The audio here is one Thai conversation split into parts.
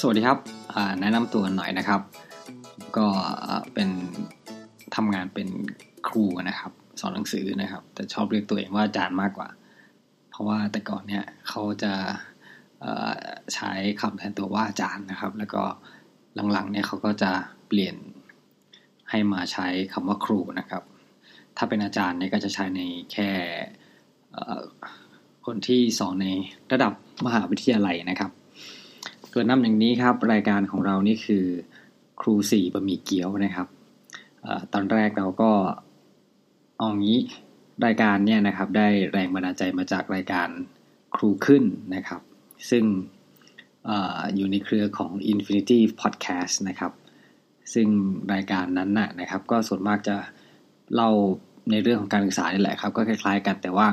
สวัสดีครับแนะนำตัวหน่อยนะครับ ก็เป็นทำงานเป็นครูนะครับ สอนหนังสือนะครับ แต่ชอบเรียกตัวเองว่าอาจารย์มากกว่า เพราะว่าแต่ก่อนเนี่ยเขาจะใช้คำแทนตัวว่าอาจารย์นะครับ แล้วก็หลังๆเนี่ยเขาก็จะเปลี่ยนให้มาใช้คำว่าครูนะครับ ถ้าเป็นอาจารย์เนี่ยก็จะใช้ในแค่คนที่สอนในระดับมหาวิทยาลัยนะครับ เกิดน้ำอย่างนี้ครับ รายการของเรานี่คือครูสี่บะหมี่เกี๊ยวนะครับอตอนแรกเราก็เอางี้รายการเนี่ยนะครับ ได้แรงบันดาลใจมาจากรายการครูขึ้นนะครับ ซึ่งออยู่ในเครือของ Infinity Podcast นะครับ ซึ่งรายการนั้นนะครับ ก็ส่วนมากจะเล่าในเรื่องของการศึกษานี่แหละครับ ก็คล้ายๆกันแต่ว่า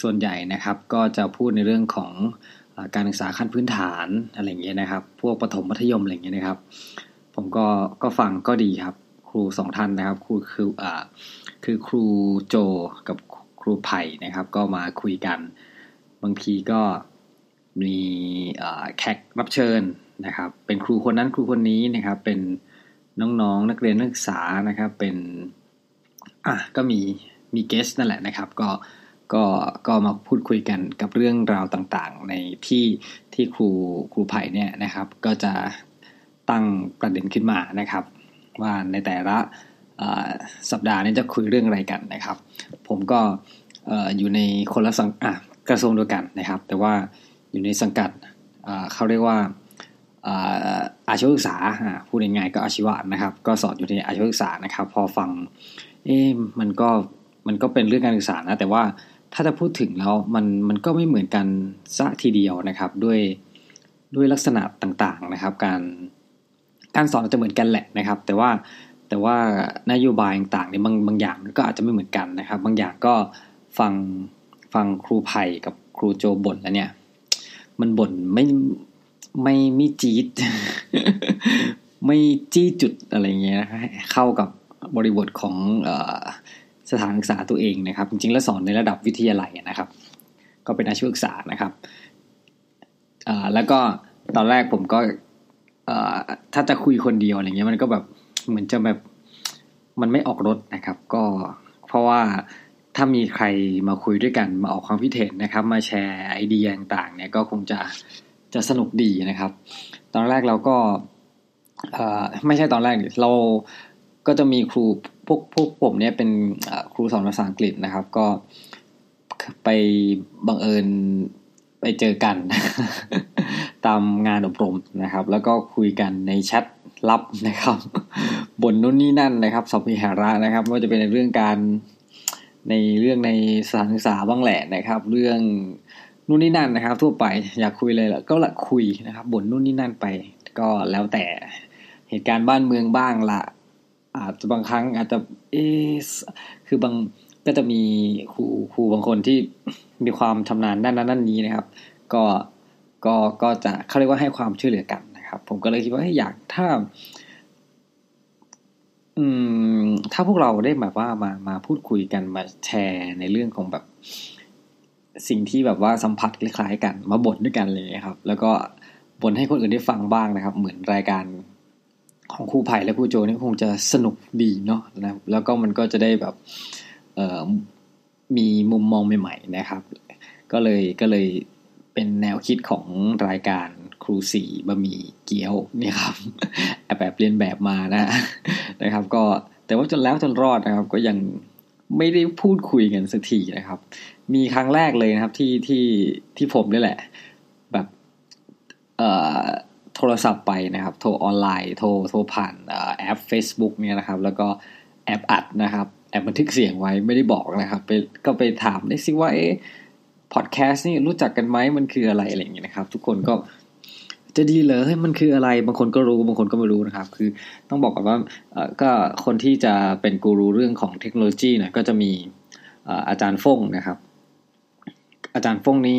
ส่วนใหญ่นะครับก็จะพูดในเรื่องของ การศึกษาขั้นพื้นฐานอะไรเงี้ยนะครับ พวกประถมมัธยมอะไรเงี้ยนะครับ ผมก็ก็ฟังก็ดีครับ ครูสองท่านนะครับ ครูคืออ่าคือครูโจกับครูไผ่นะครับ ก็มาคุยกัน บางทีก็มีแขกรับเชิญนะครับ เป็นครูคนนั้นครูคนนี้นะครับ เป็นน้องๆนนักเรียนนักศึกษานะครับ เป็นอะก็มีมีเกสนั่นแหละนะครับ ก็ ก็ก็มาพูดคุยกันกับเรื่องราวต่างๆ ในที่ที่ครูครูไผ่เนี่ยนะครับ ก็จะตั้งประเด็นขึ้นมานะครับ ว่าในแต่ละสัปดาห์นี้จะคุยเรื่องอะไรกันนะครับ ผมก็อยู่ในคนละสังกระทรวงเดียวกันนะครับ แต่ว่าอยู่ในสังกัดเขาเรียกว่าอาชีวศึกษาพูดง่ายๆก็อาชีวะนะครับ ก็สอนอยู่ในอาชีวศึกษานะครับ พอฟังเอ๊มันก็มันก็เป็นเรื่องการศึกษานะ แต่ว่า ถ้าจะพูดถึงแล้วมันมันก็ไม่เหมือนกันซะทีเดียวนะครับ ด้วยด้วยลักษณะต่างๆนะครับ การการสอนจะเหมือนกันแหละนะครับ แต่ว่าแต่ว่านโยบายต่างๆเนี่ยบางบางอย่างมันก็อาจจะไม่เหมือนกันนะครับ บางอย่างก็ฟังฟังครูไผ่กับครูโจบ่นแล้วเนี่ย มันบ่นไม่ไม่ไม่จี๊ดไม่จี้จุดอะไรเงี้ยเข้ากับบริบทของส ถานศึกษาตัวเองนะครับ จริงๆแล้วสอนในระดับวิทยาลัยนะครับ ก็เป็นอาชีวศึกษานะครับแล้วก็ตอนแรกผมก็ถ้าจะคุยคนเดียวอะไรเงี้ยมันก็แบบเหมือนจะแบบมันไม่ออกรถนะครับ ก็เพราะว่าถ้ามีใครมาคุยด้วยกันมาออกความคิดเห็นนะครับ มาแชร์ไอเดียต่างๆเนี่ยก็คงจะจะสนุกดีนะครับ ตอนแรกเราก็ไม่ใช่ตอนแรกเรา ก็จะมีครูพวกพวกผมเนี่ยเป็นครูสอนภาษาอังกฤษนะครับ ก็ไปบังเอิญไปเจอกัน ตามงานอบรมนะครับ แล้วก็คุยกันในแชทลับนะครับบนนู่นนี่นั่นนะครับสพิหาระนะครับว่าจะเป็นในเรื่องการในเรื่องในสถานศึกษาบ้างแหละนะครับ เรื่องนู่นนี่นั่นนะครับ ทั่วไปอยากคุยเลยแล้วก็ละคุยนะครับบนนู่นนี่นั่นไป ก็แล้วแต่เหตุการณ์บ้านเมืองบ้างละ อาจจะบางครั้งอาจจะเอคือบางก็จะมีครูครูบางคนที่มีความชำนาญด้านนั้นด้านนี้นะครับ ก็ก็ก็จะเขาเรียกว่าให้ความช่วยเหลือกันนะครับ ผมก็เลยคิดว่าอยากถ้า อืม ถ้าพวกเราได้แบบว่ามามาพูดคุยกันมาแชร์ในเรื่องของแบบ สิ่งที่แบบว่าสัมผัสคล้ายๆกัน มาบ่นด้วยกันเลยครับ แล้วก็บ่นให้คนอื่นได้ฟังบ้างนะครับ เหมือนรายการ ของครูไผ่และครูโจนี่คงจะสนุกดีเนาะนะแล้วก็มันก็จะได้แบบมีมุมมองใหม่ๆนะครับ ก็เลยก็เลยเป็นแนวคิดของรายการครูสีบะหมี่เกี๊ยวนี่ครับแบบเรียนแบบมานะนะครับ ก็แต่ว่าจนแล้วจนรอดนะครับ ก็ยังไม่ได้พูดคุยกันสักทีนะครับ มีครั้งแรกเลยนะครับที่ที่ที่ผมนี่แหละ แบบ เอ่อ โทรศัพท์ไปนะครับ โทรออนไลน์โทรโทรผ่านแอป Facebook เนี่ยนะครับ แล้วก็แอปอัดนะครับแอปบันทึกเสียงไว้ไม่ได้บอกนะครับไปก็ไปถามได้สิว่าเอ๊ะพอดแคสต์นี่รู้จักกันไหมมันคืออะไรอะไรอย่างเงี้ยนะครับ ทุกคนก็จะดีเลยเฮ้ยมันคืออะไร บางคนก็รู้บางคนก็ไม่รู้นะครับ คือต้องบอกก่อนว่าก็คนที่จะเป็นกูรูเรื่องของเทคโนโลยีเนี่ยก็จะมีอาจารย์ฟงนะครับ อาจารย์ฟงนี่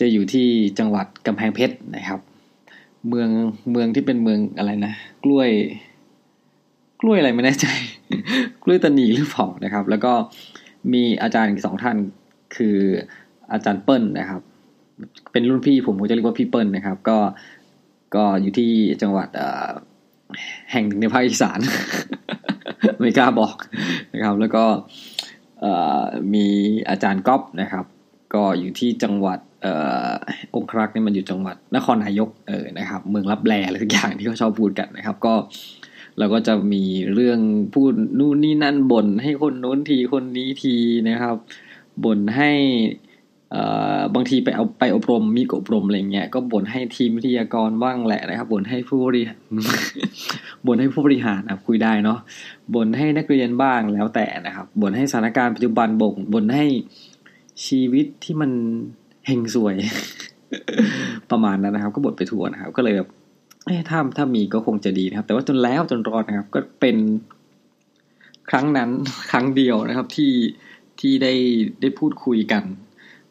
จะอยู่ที่จังหวัดกำแพงเพชรนะครับ เมืองเมืองที่เป็นเมืองอะไรนะกล้วย กล้วยอะไรไม่แน่ใจ กล้วยตานีหรือเปล่านะครับ แล้วก็มีอาจารย์อีกสองท่านคืออาจารย์เปิ้ลนะครับ เป็นรุ่นพี่ผมผมจะเรียกว่าพี่เปิ้ลนะครับ ก็ก็อยู่ที่จังหวัดแห่งหนึ่งในภาคอีสาน ไม่กล้าบอกนะครับ แล้วก็มีอาจารย์ก๊อฟนะครับ ก็อยู่ที่จังหวัดองครักษ์นี่มันอยู่จังหวัดนครนายกเออนะครับ เมืองรับแลอะไรทุกอย่างที่เขาชอบพูดกันนะครับ ก็เราก็จะมีเรื่องพูดนู่นนี่นั่นบ่นให้คนโน้นทีคนนี้ทีนะครับบ่นให้บางทีไปเอาไปอบรมมีกอบรมอะไรเงี้ยก็บ่นให้ทีมวิทยากรบ้างแหละนะครับบ่นให้ผู้บริบ่นให้ผู้บริหารนะคุยได้เนาะบ่นให้นักเรียนบ้างแล้วแต่นะครับบ่นให้สถานการณ์ปัจจุบันบ่งบ่นให้ ชีวิตที่มันเฮงสวย ประมาณนั้นนะครับ ก็บ่นไปทั่วนะครับ ก็เลยแบบเอ้ถ้าถ้ามีก็คงจะดีนะครับ แต่ว่าจนแล้วจนรอดนะครับ ก็เป็นครั้งนั้นครั้งเดียวนะครับ ที่ที่ได้ได้พูดคุยกัน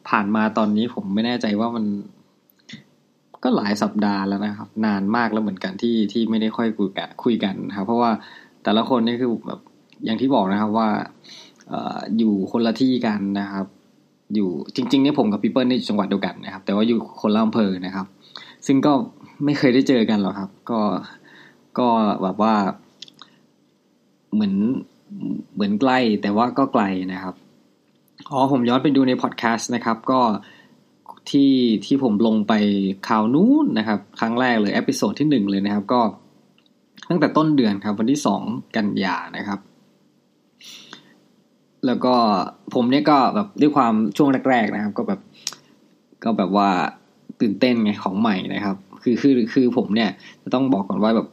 ผ่านมาตอนนี้ผมไม่แน่ใจว่ามันก็หลายสัปดาห์แล้วนะครับ นานมากแล้วเหมือนกันที่ที่ไม่ได้ค่อยคุยกันคุยกันครับ เพราะว่าแต่ละคนนี่คือแบบอย่างที่บอกนะครับว่าอยู่คนละที่กันนะครับ อยู่จริงๆเนี่ยผมกับพี่เปิ้ลในจังหวัดเดียวกันนะครับ แต่ว่าอยู่คนละอำเภอนะครับ ซึ่งก็ไม่เคยได้เจอกันหรอกครับ ก็ก็แบบว่า เหมือนเหมือนใกล้ แต่ว่าก็ไกลนะครับอ๋อผมย้อนไปดูในพอดแคสต์นะครับ ก็ที่ที่ผมลงไปคราวนู้นนะครับ ครั้งแรกเลย episode ที่หนึ่งเลยนะครับ ก็ตั้งแต่ต้นเดือนครับ วันที่สองกันยานะครับ แล้วก็ผมเนี่ยก็แบบด้วยความช่วงแรกๆนะครับ ก็แบบ ก็แบบว่าตื่นเต้นไงของใหม่นะครับ คือคือคือผมเนี่ยจะต้องบอกก่อนว่าแบบ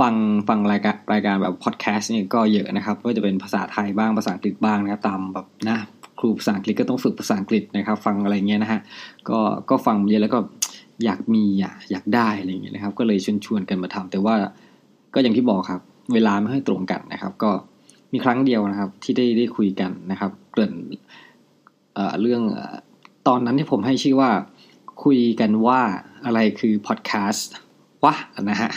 ฟังฟังรายการรายการแบบพอดแคสต์เนี่ยก็เยอะนะครับก็จะเป็นภาษาไทยบ้างภาษาอังกฤษบ้างนะครับ ตามแบบนะครูภาษาอังกฤษก็ต้องฝึกภาษาอังกฤษนะครับ ฟังอะไรเงี้ยนะฮะก็ก็ฟังเยอะแล้วก็อยากมีอยากอยากได้อะไรเงี้ยนะครับ ก็เลยชวนชวนกันมาทำแต่ว่าก็อย่างที่บอกครับ เวลาไม่ค่อยตรงกันนะครับ ก็ มีครั้งเดียวนะครับ ที่ได้ได้คุยกันนะครับเรื่องเรื่องตอนนั้นที่ผมให้ชื่อว่าคุยกันว่าอะไรคือพอดแคสต์วะนะฮะ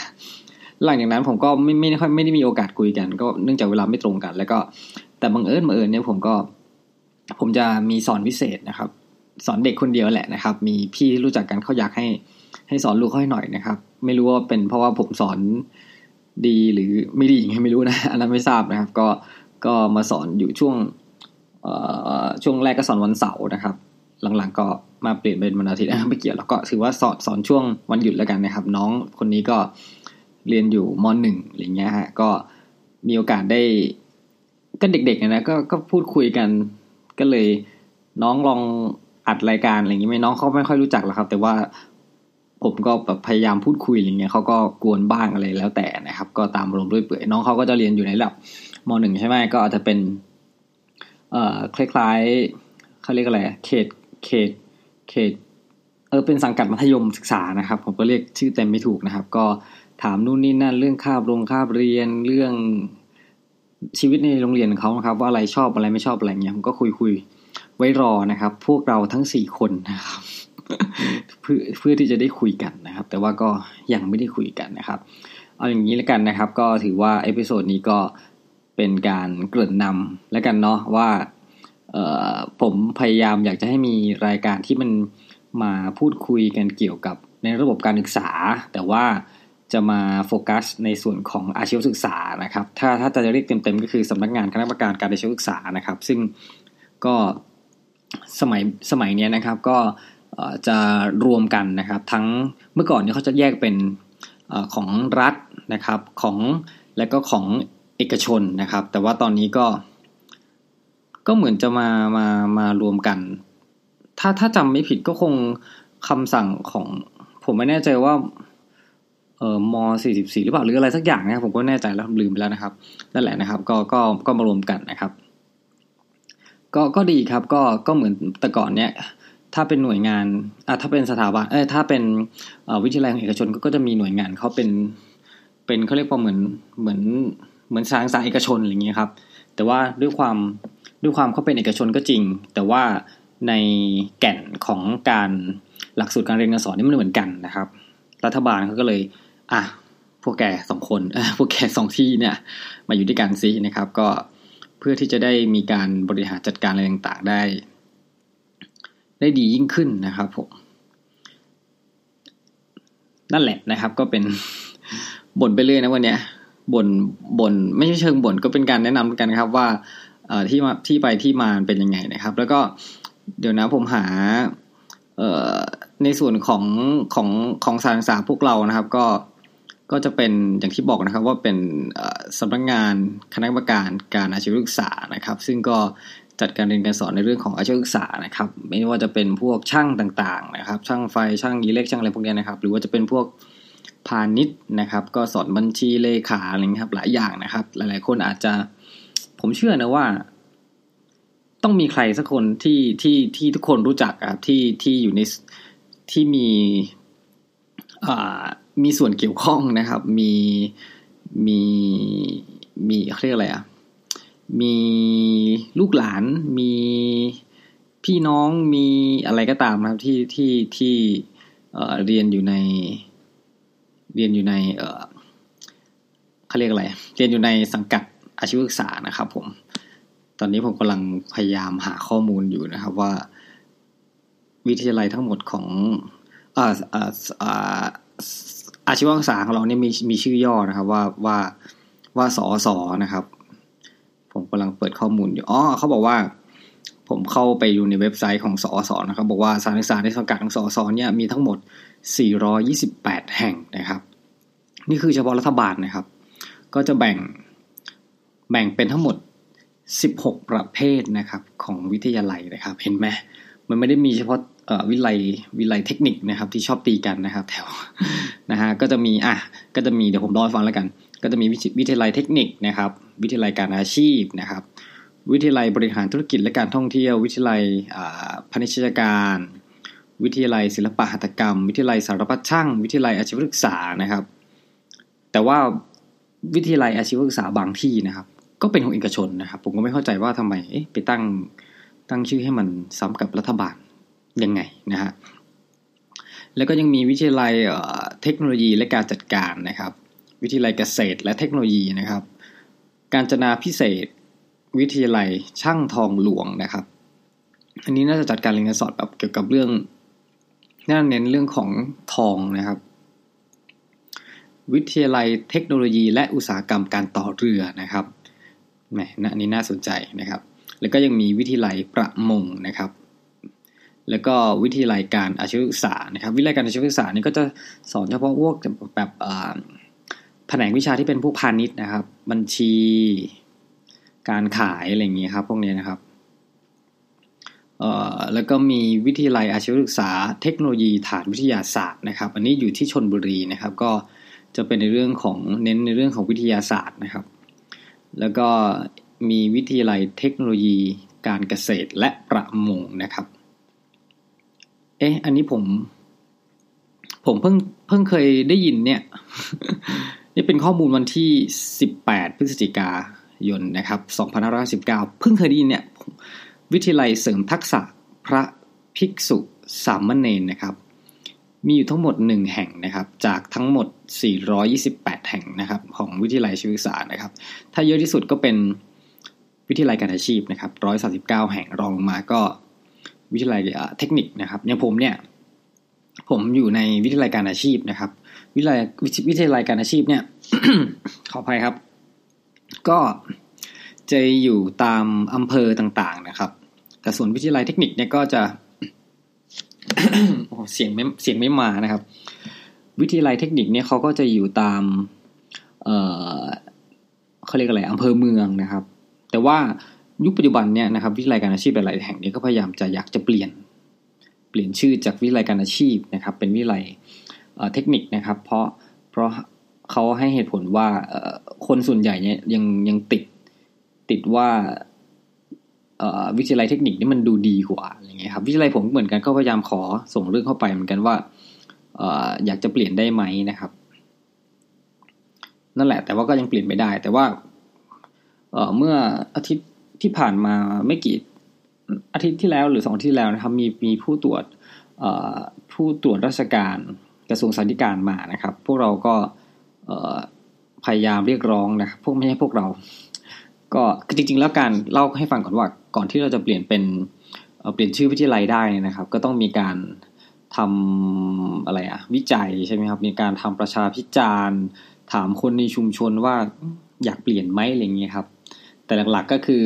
หลังจากนั้นผมก็ไม่ไม่ค่อยไม่ได้มีโอกาสคุยกัน ก็เนื่องจากเวลาไม่ตรงกัน แล้วก็แต่บังเอิญบังเอิญเนี่ยผมก็ ผมจะมีสอนพิเศษนะครับ สอนเด็กคนเดียวแหละนะครับ มีพี่รู้จักกันเขาอยากให้ให้สอนลูกเขาให้หน่อยนะครับ ไม่รู้ว่าเป็นเพราะว่าผมสอน ดีหรือไม่ดียังไงไม่รู้นะอันนั้นไม่ทราบนะครับ ก็ก็มาสอนอยู่ช่วงช่วงแรกก็สอนวันเสาร์นะครับ หลังๆก็มาเปลี่ยนเป็นวันอาทิตย์ไม่เกี่ยวแล้วก็ถือว่าสอนสอนช่วงวันหยุดแล้วกันนะครับ น้องคนนี้ก็เรียนอยู่มหนึ่งอะไรเงี้ยฮะก็มีโอกาสได้ก็เด็กๆนะก็ก็พูดคุยกันก็เลยน้องลองอัดรายการอะไรอย่างนี้ไหมน้องเขาไม่ค่อยรู้จักหรอกครับ แต่ว่า ผมก็แบบพยายามพูดคุยอะไรเงี้ยเขาก็กวนบ้างอะไรแล้วแต่นะครับ ก็ตามลมด้วยเปื่อยน้องเขาก็จะเรียนอยู่ในระดับมหนึ่งใช่ไหมก็อาจจะเป็น เอ่อคล้ายๆเขาเรียกอะไรเขตเขตเขตเออเป็นสังกัดมัธยมศึกษานะครับ ผมก็เรียกชื่อเต็มไม่ถูกนะครับ ก็ถามนู่นนี่นั่นเรื่องคาบโรงคาบเรียนเรื่องชีวิตในโรงเรียนของเขาครับ ว่าอะไรชอบอะไรไม่ชอบอะไรเงี้ยผมก็คุยคุยไว้รอนะครับ พวกเราทั้งสี่คนนะครับ เพื่อเพื่อที่จะได้คุยกันนะครับ แต่ว่าก็ยังไม่ได้คุยกันนะครับ เอาอย่างนี้แล้วกันนะครับ ก็ถือว่า episode นี้ก็เป็นการเกริ่นนำแล้วกันเนาะว่าผมพยายามอยากจะให้มีรายการที่มันมาพูดคุยกันเกี่ยวกับในระบบการศึกษา แต่ว่าจะมาโฟกัสในส่วนของอาชีวศึกษานะครับ ถ้าถ้าจะเรียกเต็มๆ ก็คือสำนักงานคณะกรรมการการอาชีวศึกษานะครับ ซึ่งก็สมัยสมัยนี้นะครับก็ จะรวมกันนะครับ ทั้งเมื่อก่อนเนี่ยเขาจะแยกเป็นอของรัฐนะครับของและก็ของเอกชนนะครับ แต่ว่าตอนนี้ก็ ก็เหมือนจะมามามารวมกัน ถ้าถ้าจำไม่ผิดก็คงคำสั่งของ ผมไม่แน่ใจว่าเอ่อมสี่สิบสี่หรือเปล่าหรืออะไรสักอย่างนะครับผมก็แน่ใจแล้วลืมไปแล้วนะครับนั่นแหละนะครับ ก็ก็ก็มารวมกันนะครับ ก็ก็ดีครับ ก็ก็เหมือนแต่ก่อนเนี้ย ถ้าเป็นหน่วยงานอะถ้าเป็นสถาบันเอ้ถ้าเป็นวิทยาลัยของเอกชนก็จะมีหน่วยงานเขาเป็นเป็นเขาเรียกว่าเหมือนเหมือนเหมือนสางสาเอกชนอะไรเงี้ยครับ แต่ว่าด้วยความด้วยความเขาเป็นเอกชนก็จริง แต่ว่าในแก่นของการหลักสูตรการเรียนการสอนนี่มันเหมือนกันนะครับ รัฐบาลเขาก็เลย อะพวกแกสองคนพวกแกสองที่เนี่ย มาอยู่ด้วยกันซินะครับ ก็เพื่อที่จะได้มีการบริหารจัดการอะไรต่างๆได้ ได้ดียิ่งขึ้นนะครับผมนั่นแหละนะครับ ก็เป็นบ่นไปเรื่อยนะวันเนี้ยบ่นบ่นไม่ใช่เชิงบ่นก็เป็นการแนะนำกันครับว่าเอ่อที่มาที่ไปที่มาเป็นยังไงนะครับ แล้วก็เดี๋ยวนะผมหาเอ่อในส่วนของของของสารศึกษาพวกเรานะครับ ก็ก็จะเป็นอย่างที่บอกนะครับ ว่าเป็นสำนักงานคณะกรรมการการอาชีวศึกษานะครับ ซึ่งก็ จัดการเรียนการสอนในเรื่องของอาชีวศึกษานะครับ ไม่ว่าจะเป็นพวกช่างต่างๆนะครับ ช่างไฟช่างอิเล็กช่างอะไรพวกนี้นะครับ หรือว่าจะเป็นพวกพาณิชย์นะครับ ก็สอนบัญชีเลขาอะไรเงี้ยครับ หลายอย่างนะครับ หลายๆคนอาจจะผมเชื่อนะว่า ต้องมีใครสักคนที่ที่ที่ทุกคนรู้จักครับที่ที่อยู่ในที่มีอ่ามีส่วนเกี่ยวข้องนะครับ มีมีมีเรียกอะไรอะ มีลูกหลาน มีพี่น้องมีอะไรก็ตามนะครับที่ที่ที่เอ่อเรียนอยู่ในเรียนอยู่ในเอ่อเขาเรียกอะไร เรียนอยู่ในสังกัดอาชีวศึกษานะครับผมตอนนี้ผมกำลังพยายามหาข้อมูลอยู่นะครับว่า วิทยาลัยทั้งหมดของอ่าอ่าอ่าอาชีวศึกษาของเราเนี่ยมีมีชื่อย่อนะครับ ว่าว่าว่าสอสอนะครับ ผมกำลังเปิดข้อมูลอยู่อ๋อเขาบอกว่า ผมเข้าไปอยู่ในเว็บไซต์ของสอสอนะครับ บอกว่าสารศึกษาในสังกัดของสอสอเนี่ยมีทั้งหมด 428 แห่งนะครับ นี่คือเฉพาะรัฐบาลนะครับ ก็จะแบ่งแบ่งเป็นทั้งหมด 16 ประเภทนะครับ ของวิทยาลัยนะครับ เห็นไหมมันไม่ได้มีเฉพาะวิไลวิไลเทคนิคนะครับ ที่ชอบตีกันนะครับ แถวนะฮะก็จะมีอะก็จะมีเดี๋ยวผมเล่าให้ฟังแล้วกัน ก็จะมีวิทยาลัยเทคนิคนะครับ วิทยาลัยการอาชีพนะครับ วิทยาลัยบริหารธุรกิจและการท่องเที่ยว วิทยาลัยพาณิชยการ วิทยาลัยศิลปะหัตถกรรม วิทยาลัยสารพัดช่าง วิทยาลัยอาชีวศึกษานะครับ แต่ว่าวิทยาลัยอาชีวศึกษาบางที่นะครับ ก็เป็นของเอกชนนะครับ ผมก็ไม่เข้าใจว่าทำไมไปตั้งตั้งชื่อให้มันซ้ำกับรัฐบาลยังไงนะฮะแล้วก็ยังมีวิทยาลัยเทคโนโลยีและการจัดการนะครับ วิทยาลัยเกษตรและเทคโนโลยีนะครับ การจนาพิเศษ วิทยาลัยช่างทองหลวงนะครับ อันนี้น่าจะจัดการเรียนการสอนแบบเกี่ยวกับเรื่องน่าเน้นเรื่องของทองนะครับ วิทยาลัยเทคโนโลยี และอุตสาหกรรมการต่อเรือนะครับแหมอันนี้น่าสนใจนะครับ แล้วก็ยังมีวิทยาลัยประมงนะครับ แล้วก็วิทยาลัยการอาชีวศึกษานะครับ วิทยาลัยการอาชีวศึกษานี่ก็จะสอนเฉพาะพวกแบบ แผนกวิชาที่เป็นพวกพาณิชย์นะครับ บัญชี การขายอะไรอย่างเงี้ยครับ พวกนี้นะครับเอ่อแล้วก็มีวิทยาลัยอาชีวศึกษา เทคโนโลยีฐานวิทยาศาสตร์นะครับ อันนี้อยู่ที่ชนบุรีนะครับ ก็จะเป็นในเรื่องของเน้นในเรื่องของวิทยาศาสตร์นะครับ แล้วก็มีวิทยาลัยเทคโนโลยีการเกษตรและประมงนะครับ เอ๊ะ อันนี้ผม ผมเพิ่งเพิ่งเคยได้ยินเนี่ย นี่เป็นข้อมูลวันที่ 18 พฤศจิกายนนะครับ2519 เพิ่งเคยได้ยินเนี่ยวิทยาลัยเสริมทักษะพระภิกษุสามเณรนะครับ มีอยู่ทั้งหมด 1 แห่งนะครับ จากทั้งหมด 428 แห่งนะครับ ของวิทยาลัยชีวศึกษานะครับ ถ้าเยอะที่สุดก็เป็นวิทยาลัยการอาชีพนะครับ 139 แห่งรองลงมาก็วิทยาลัยเทคนิคนะครับอย่างผมเนี่ยผมอยู่ในวิทยาลัยการอาชีพนะครับ วิทยาลัยวิทยาลัยการอาชีพเนี่ย ขออภัยครับ ก็จะอยู่ตามอำเภอต่างๆนะครับ แต่ส่วนวิทยาลัยเทคนิคเนี่ยก็จะเสียงไม่เสียงไม่มานะครับ วิทยาลัยเทคนิคเนี่ยเขาก็จะอยู่ตาม เออเขาเรียกอะไรอำเภอเมืองนะครับ แต่ว่ายุคปัจจุบันเนี่ยนะครับ วิทยาลัยการอาชีพหลายแห่งนี้ก็พยายามจะอยากจะเปลี่ยน เปลี่ยนชื่อจากวิทยาลัยการอาชีพนะครับ เป็นวิทยาลัย เทคนิคนะครับ เพราะเพราะเขาให้เหตุผลว่าคนส่วนใหญ่เนี่ยยังยังติดติดว่าวิทยาลัยเทคนิคนี่มันดูดีกว่าอะไรเงี้ยครับวิทยาลัยผมเหมือนกันก็พยายามขอส่งเรื่องเข้าไปเหมือนกันว่าอยากจะเปลี่ยนได้ไหมนะครับ นั่นแหละ แต่ว่าก็ยังเปลี่ยนไม่ได้ แต่ว่าเมื่ออาทิตย์ที่ผ่านมาไม่กี่อาทิตย์ที่แล้วหรือสองที่แล้วนะครับ มีมีผู้ตรวจผู้ตรวจราชการ กระทรวงสาธารณสุขมานะครับ พวกเราก็พยายามเรียกร้องนะพวกไม่ใช่พวกเรา ก็จริง ๆ แล้วการเล่าให้ฟังก่อนว่าก่อนที่เราจะเปลี่ยนเป็นเปลี่ยนชื่อวิทยาลัยได้นะครับ ก็ต้องมีการทำอะไรอะวิจัยใช่ไหมครับ มีการทำประชาพิจารณ์ถามคนในชุมชนว่าอยากเปลี่ยนไหมอะไรเงี้ยครับ แต่หลักๆก็คือ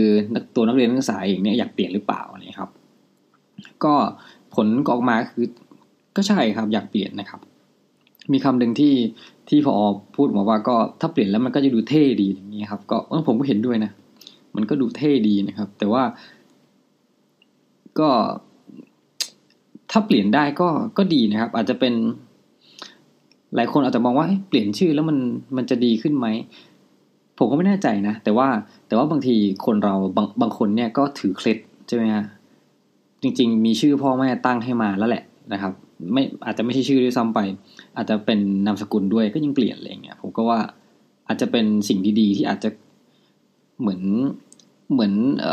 ตัวนักเรียนนักศึกษาเองเนี่ยอยากเปลี่ยนหรือเปล่าอะไรครับ ก็ผลก็ออกมาคือก็ใช่ครับอยากเปลี่ยนนะครับ มีคำหนึ่งที่ที่พอพูดมาว่าก็ถ้าเปลี่ยนแล้วมันก็จะดูเท่ดีอย่างนี้ครับ ก็ผมก็เห็นด้วยนะ มันก็ดูเท่ดีนะครับ แต่ว่า ก็ถ้าเปลี่ยนได้ก็ก็ดีนะครับ อาจจะเป็น หลายคนอาจจะมองว่าเปลี่ยนชื่อแล้วมันมันจะดีขึ้นไหมผมก็ไม่แน่ใจนะแต่ว่าแต่ว่าบางทีคนเราบางบางคนเนี่ยก็ถือเคล็ดใช่ไหมฮะจริง ๆ มีชื่อพ่อแม่ตั้งให้มาแล้วแหละนะครับ ไม่อาจจะไม่ใช่ชื่อด้วยซ้ำไป อาจจะเป็นนามสกุลด้วยก็ยังเปลี่ยนอะไรเงี้ยผมก็ว่าอาจจะเป็นสิ่งดีๆที่อาจจะเหมือนเหมือนอ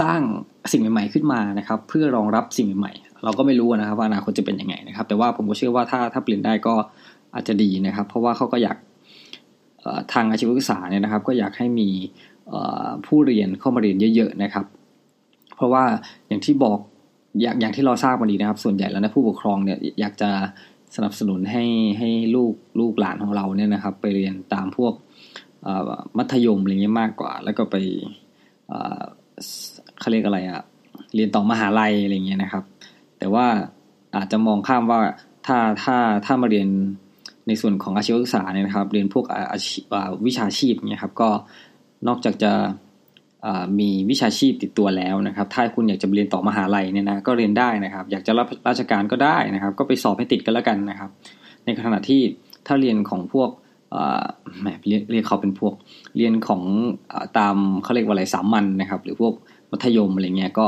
สร้างสิ่งใหม่ๆขึ้นมานะครับ เพื่อรองรับสิ่งใหม่ๆ เราก็ไม่รู้นะครับว่าอนาคตจะเป็นยังไงนะครับ แต่ว่าผมก็เชื่อว่าถ้าถ้าเปลี่ยนได้ก็อาจจะดีนะครับ เพราะว่าเขาก็อยากทางอาชีวศึกษาเนี่ยนะครับ ก็อยากให้มีผู้เรียนเข้ามาเรียนเยอะ ๆนะครับ เพราะว่าอย่างที่บอก อย่างอย่างที่เราทราบมาดีนะครับ ส่วนใหญ่แล้วนะผู้ปกครองเนี่ยอยากจะสนับสนุนให้ให้ลูกลูกหลานของเราเนี่ยนะครับ ไปเรียนตามพวกมัธยมอะไรเงี้ยมากกว่า แล้วก็ไปเขาเรียกอะไรอะเรียนต่อมหาลัยอะไรเงี้ยนะครับ แต่ว่าอาจจะมองข้ามว่าถ้าถ้าถ้ามาเรียนในส่วนของอาชีวศึกษาเนี่ยนะครับ เรียนพวกอาชีวิชาชีพเนี่ยครับก็นอกจากจะ มีวิชาชีพติดตัวแล้วนะครับ ถ้าคุณอยากจะเรียนต่อมหาลัยเนี่ยนะก็เรียนได้นะครับ อยากจะรับราชการก็ได้นะครับ ก็ไปสอบให้ติดกันแล้วกันนะครับ ในขณะที่ถ้าเรียนของพวกแหมเรียนเรียนเขาเป็นพวกเรียนของตามเขาเรียกว่าอะไรสามัญนนะครับ หรือพวกมัธยมอะไรเงี้ยก็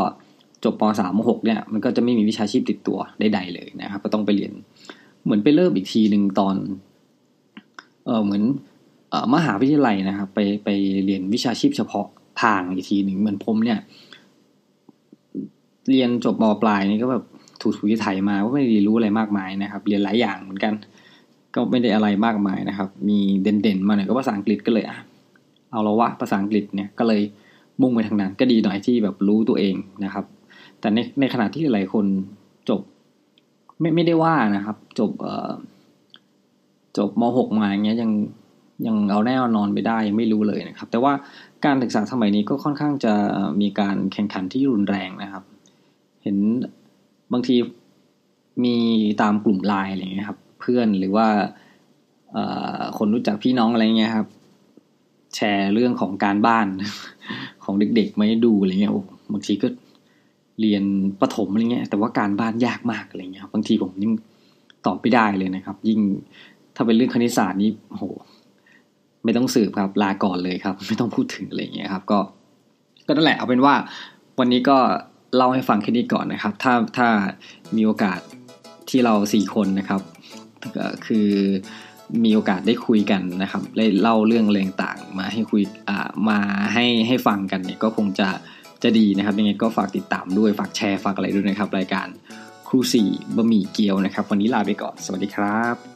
จบปสามมหกเนี่ยมันก็จะไม่มีวิชาชีพติดตัวใดๆเลยนะครับ ก็ต้องไปเรียนเหมือนไปเริ่มอีกทีหนึ่งตอนเออเหมือนอมหาวิทยาลัยนะครับ ไปไปเรียนวิชาชีพเฉพาะ ทางอีกทีหนึ่งเหมือนผมเนี่ย เรียนจบมปลายนี่ก็แบบถูถูไถมาก็ไม่ได้รู้อะไรมากมายนะครับ เรียนหลายอย่างเหมือนกัน ก็ไม่ได้อะไรมากมายนะครับ มีเด่นๆมาหน่อยก็ภาษาอังกฤษก็เลยอะเอาละวะภาษาอังกฤษเนี่ยก็เลยมุ่งไปทางนั้น ก็ดีหน่อยที่แบบรู้ตัวเองนะครับ แต่ในในขณะที่หลายคนจบ ไม่ไม่ได้ว่านะครับ จบเอ่อจบมหกมาอย่างเงี้ยยังยังเอาแน่นอนไปได้ยังไม่รู้เลยนะครับ แต่ว่า การศึกษาสมัยนี้ก็ค่อนข้างจะมีการแข่งขันที่รุนแรงนะครับ เห็นบางทีมีตามกลุ่มไลน์อะไรเงี้ยครับ เพื่อนหรือว่าคนรู้จักพี่น้องอะไรเงี้ยครับ แชร์เรื่องของการบ้านของเด็กๆไมาให้ดูอะไรเงี้ยโอ้บางทีก็เรียนประถมอะไรเงี้ย แต่ว่าการบ้านยากมากอะไรเงี้ยบางทีผมยิ่งตอบไม่ได้เลยนะครับ ยิ่งถ้าเป็นเรื่องคณิตศาสตร์นี่โห ไม่ต้องสืบครับลาก่อนเลยครับ ไม่ต้องพูดถึงอะไรเงี้ยครับ ก็ ก็นั่นแหละเอาเป็นว่าวันนี้ก็เล่าให้ฟังแค่นี้ก่อนนะครับ ถ้าถ้ามีโอกาสที่เราสี่คนนะครับก็คือมีโอกาสได้คุยกันนะครับได้เล่าเรื่องเรงต่างมาให้คุยอ่ามาให้ให้ฟังกันเนี่ยก็คงจะจะดีนะครับยังไงก็ฝากติดตามด้วยฝากแชร์ฝากอะไรด้วยนะครับ รายการครูสี่บะหมี่เกี๊ยวนะครับ วันนี้ลาไปก่อน สวัสดีครับ